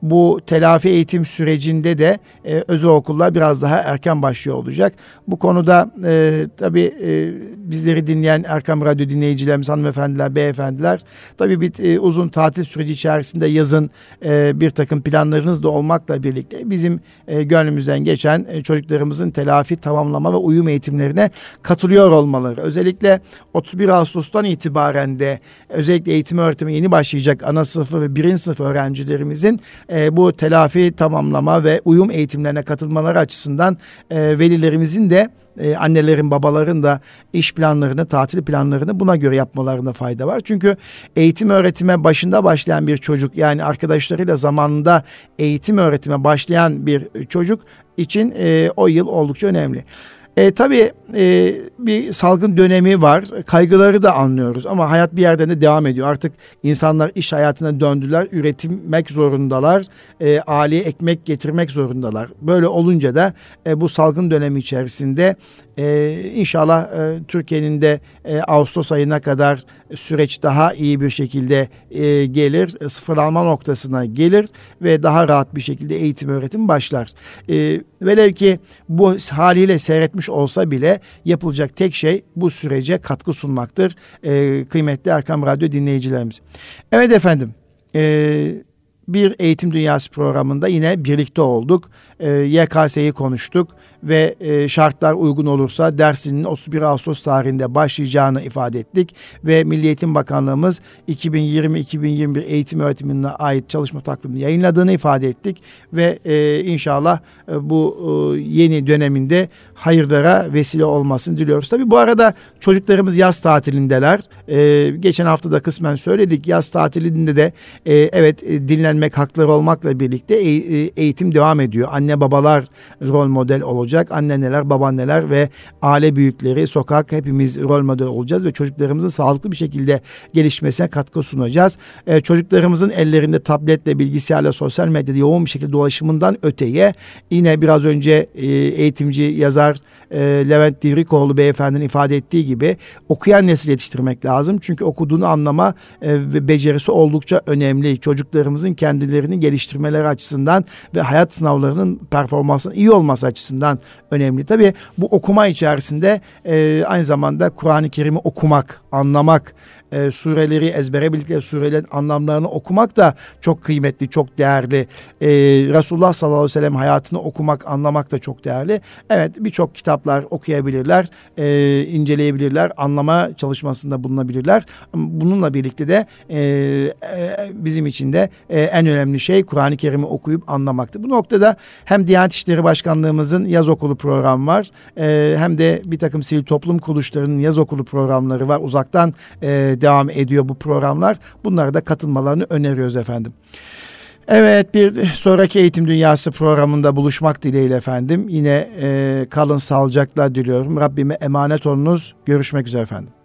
bu telafi eğitim sürecinde de e, özel okullar biraz daha erken başlıyor olacak. Bu konuda e, tabii e, bizleri dinleyen Erkam Radyo dinleyicilerimiz, hanımefendiler, beyefendiler tabii bir e, uzun tatil süreci içerisinde yazın e, bir takım planlarınız da olmakla birlikte bizim e, gönlümüzden geçen e, çocuklarımızın telafi, tamamlama ve uyum eğitimlerine katılıyor olmaları. Özellikle 31 Ağustos'tan itibaren de özellikle eğitim öğretimi yeni başlayacak ana sınıfı ve birinci sınıf öğrencilerimizin e, bu telafi tamamlama ve uyum eğitimlerine katılmaları açısından e, velilerimizin de e, annelerin babaların da iş planlarını tatil planlarını buna göre yapmalarında fayda var. Çünkü eğitim öğretime başında başlayan bir çocuk yani arkadaşlarıyla zamanında eğitim öğretime başlayan bir çocuk için e, o yıl oldukça önemli. E, tabii e, bir salgın dönemi var. Kaygıları da anlıyoruz ama hayat bir yerden de devam ediyor. Artık insanlar iş hayatına döndüler. Üretilmek zorundalar. E, aileye ekmek getirmek zorundalar. Böyle olunca da e, bu salgın dönemi içerisinde e, inşallah e, Türkiye'nin de e, Ağustos ayına kadar süreç daha iyi bir şekilde e, gelir. E, sıfırlanma noktasına gelir ve daha rahat bir şekilde eğitim öğretim başlar. E, velev ki bu haliyle seyretmiş olsa bile yapılacak tek şey bu sürece katkı sunmaktır. E, kıymetli Erkam Radyo dinleyicilerimiz. Evet efendim. E, bir eğitim dünyası programında yine birlikte olduk. E, YKS'yi konuştuk ve e, şartlar uygun olursa dersinin 31 Ağustos tarihinde başlayacağını ifade ettik ve Milli Eğitim Bakanlığımız 2020-2021 eğitim öğretimine ait çalışma takvimini yayınladığını ifade ettik ve e, inşallah e, bu e, yeni döneminde hayırlara vesile olmasını diliyoruz. Tabi bu arada çocuklarımız yaz tatilindeler. E, geçen hafta da kısmen söyledik. Yaz tatilinde de e, evet e, dinlenmek hakları olmakla birlikte e, e, eğitim devam ediyor. Anne babalar rol model olacak. Anneneler, babaanneler ve aile büyükleri, sokak hepimiz rol model olacağız ve çocuklarımızın sağlıklı bir şekilde gelişmesine katkı sunacağız. E, çocuklarımızın ellerinde tabletle, bilgisayarla, sosyal medyada yoğun bir şekilde dolaşımından öteye yine biraz önce e, eğitimci, yazar e, Levent Divrikoğlu beyefendinin ifade ettiği gibi okuyan nesil yetiştirmek lazım. Çünkü okuduğunu anlama e, ve becerisi oldukça önemli. Çocuklarımızın kendilerini geliştirmeleri açısından ve hayat sınavlarının performansının iyi olması açısından önemli. Tabii bu okuma içerisinde e, aynı zamanda Kur'an-ı Kerim'i okumak, anlamak, e, sureleri ezbere bildikleri surelerin anlamlarını okumak da çok kıymetli, çok değerli. E, Resulullah sallallahu aleyhi ve sellem hayatını okumak, anlamak da çok değerli. Evet birçok kitaplar okuyabilirler, e, inceleyebilirler, anlama çalışmasında bulunabilirler. Bununla birlikte de e, e, bizim için de e, en önemli şey Kur'an-ı Kerim'i okuyup anlamaktır. Bu noktada hem Diyanet İşleri Başkanlığımızın yaz okulu programı var, e, hem de bir takım sivil toplum kuruluşlarının yaz okulu programları var. Uzaktan e, devam ediyor bu programlar. Bunlara da katılmalarını öneriyoruz efendim. Evet bir sonraki Eğitim Dünyası programında buluşmak dileğiyle efendim. Yine e, kalın sağlıcakla diliyorum. Rabbime emanet olunuz. Görüşmek üzere efendim.